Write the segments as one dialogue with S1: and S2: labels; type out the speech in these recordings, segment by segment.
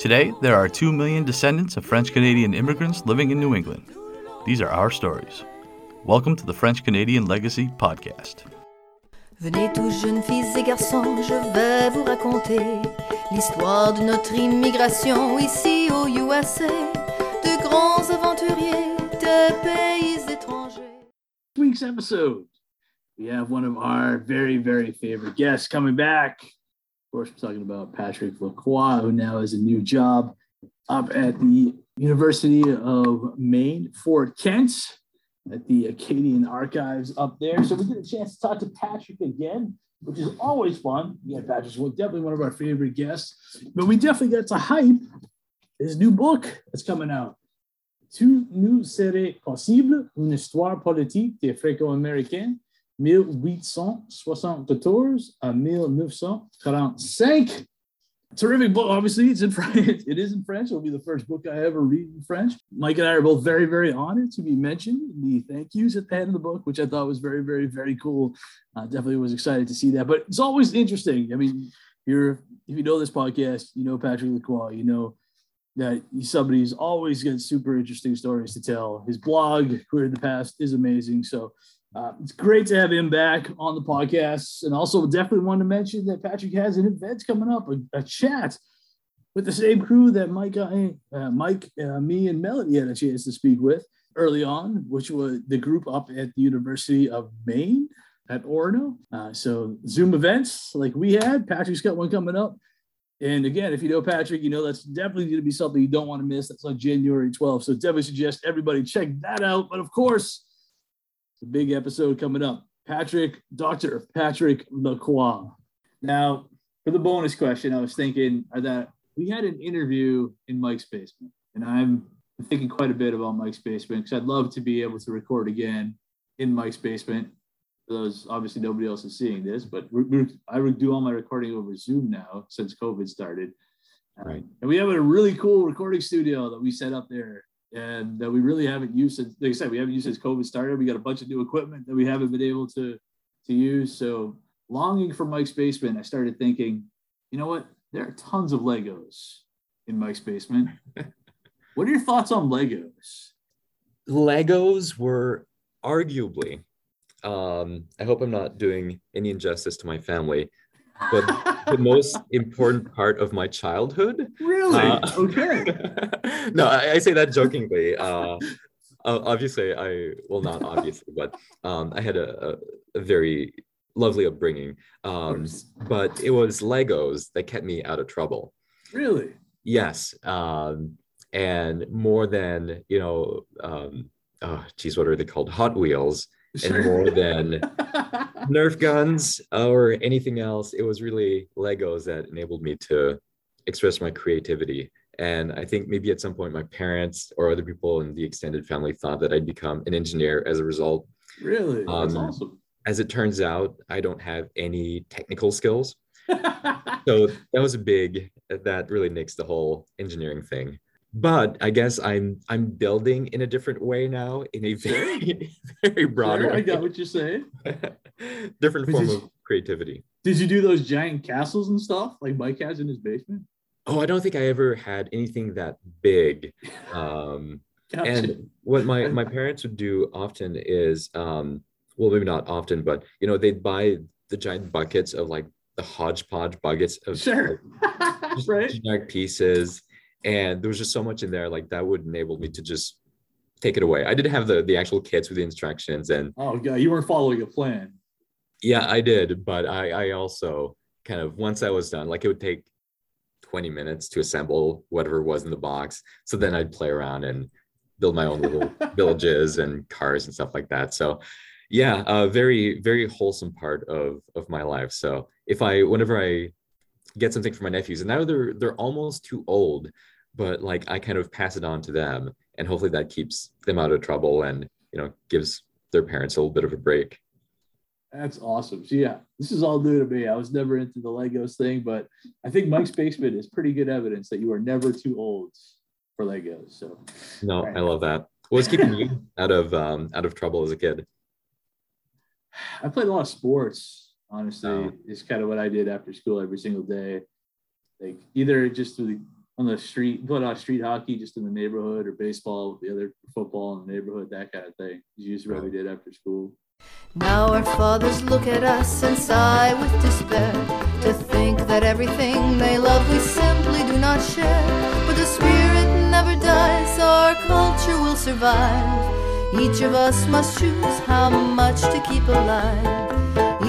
S1: Today, there are 2 million descendants of French Canadian immigrants living in New England. These are our stories. Welcome to the French Canadian Legacy Podcast.
S2: Venez tous jeunes filles et garçons, je vais vous raconter l'histoire de notre immigration ici au USA, de grands aventuriers de pays étrangers.
S3: This week's episode, we have one of our very, very favorite guests coming back. Of course, we're talking about Patrick Lacroix, who now has a new job up at the University of Maine, Fort Kent, at the Acadian Archives up there. So we get a chance to talk to Patrick again, which is always fun. Yeah, Patrick's definitely one of our favorite guests. But we definitely got to hype his new book that's coming out. Tout nous serait possible, une histoire politique des Franco-Américains 1874 à 1945. Terrific book. Obviously, it's in French. It is in French. It'll be the first book I ever read in French. Mike and I are both very, very honored to be mentioned in the thank yous at the end of the book, which I thought was very, very, very cool. Uh, definitely was excited to see that. But it's always interesting. I mean, you're if you know this podcast, you know Patrick Lacroix, you know that he's somebody who's always got super interesting stories to tell. His blog, Query the Past, is amazing. So uh, it's great to have him back on the podcast. And also, definitely want to mention that Patrick has an event coming up, a, a chat with the same crew that Mike, uh, uh, Mike, uh, me, and Melody had a chance to speak with early on, which was the group up at the University of Maine at Orono. Uh, so Zoom events like we had. Patrick's got one coming up. And again, if you know Patrick, you know that's definitely going to be something you don't want to miss. That's on January 12th. So definitely suggest everybody check that out. But of course, it's a big episode coming up. Patrick, Dr. Patrick Lacroix. Now, for the bonus question, I was thinking that we had an interview in Mike's basement, and I'm thinking quite a bit about Mike's basement because I'd love to be able to record again in Mike's basement. For those obviously nobody else is seeing this, but I do all my recording over Zoom now since COVID started.
S4: Right.
S3: And we have a really cool recording studio that we set up there and that we really haven't used since, like I said, we haven't used since COVID started. We got a bunch of new equipment that we haven't been able to to use. So longing for Mike's basement, I started thinking, you know what? There are tons of Legos in Mike's basement. what are your thoughts on Legos?
S4: Legos were arguably, um, I hope I'm not doing any injustice to my family, but the most important part of my childhood.
S3: Really?
S4: Uh,
S3: okay.
S4: no, I, I say that jokingly. Uh, obviously, I well, not obviously, but um, I had a, a, a very lovely upbringing. Um, but it was Legos that kept me out of trouble.
S3: Really?
S4: Yes, um, and more than you know, um, oh, geez, what are they called? Hot Wheels, and more than Nerf guns or anything else. It was really Legos that enabled me to express my creativity. And I think maybe at some point my parents or other people in the extended family thought that I'd become an engineer as a result.
S3: Really? That's
S4: Um,
S3: awesome.
S4: As it turns out, I don't have any technical skills. So that was a big that really nixed the whole engineering thing. But I guess I'm I'm building in a different way now, in a very very broad
S3: Sure, I got what you're saying.
S4: different
S3: But
S4: form of creativity.
S3: Did you do those giant castles and stuff like Mike has in his basement?
S4: Oh, I don't think I ever had anything that big. Um,
S3: Gotcha.
S4: and what my my parents would do often is, um, well, maybe not often, but you know, they'd buy the giant buckets of like the hodgepodge buckets of
S3: sure.
S4: like,
S3: right?
S4: generic pieces, and there was just so much in there, like that would enable me to just take it away. I did have the the actual kits with the instructions, and
S3: Oh yeah you weren't following a plan.
S4: yeah, I did, but I I also kind of once i was done, like it would take 20 minutes to assemble whatever was in the box. So then I'd play around and build my own little villages and cars and stuff like that. So yeah, a very, very wholesome part of of my life. So if I whenever I get something for my nephews, and now they're they're almost too old, but like I kind of pass it on to them, and hopefully that keeps them out of trouble and you know gives their parents a little bit of a break.
S3: That's awesome. So yeah, this is all new to me. I was never into the Legos thing, but I think Mike's basement is pretty good evidence that you are never too old for Legos. So
S4: No,
S3: Right.
S4: I love that. What was keeping you out of um, out of trouble as a kid?
S3: I played a lot of sports. Honestly, is kind of what I did after school every single day. Like either just through the on the street, put on street hockey just in the neighborhood or baseball with the other football in the neighborhood, that kind of thing. Is usually what we did after school.
S2: Now our fathers look at us and sigh with despair to think that everything they love we simply do not share. But the spirit never dies, our culture will survive. Each of us must choose how much to keep alive.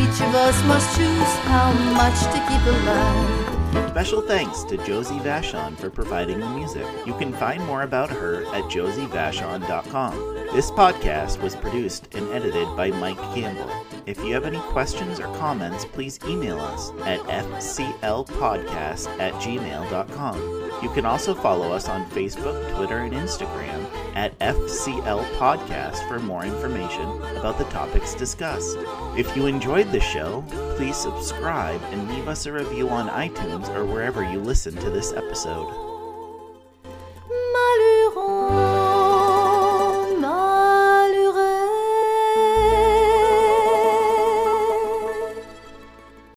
S2: Each of us must choose how much to keep alive.
S5: Special thanks to Josie Vachon for providing the music. You can find more about her at josievachon.com. This podcast was produced and edited by Mike Campbell. If you have any questions or comments, please email us at fclpodcast at gmail.com. You can also follow us on Facebook, Twitter, and Instagram at FCL Podcast for more information about the topics discussed. If you enjoyed the show, please subscribe and leave us a review on iTunes or wherever you listen to this episode.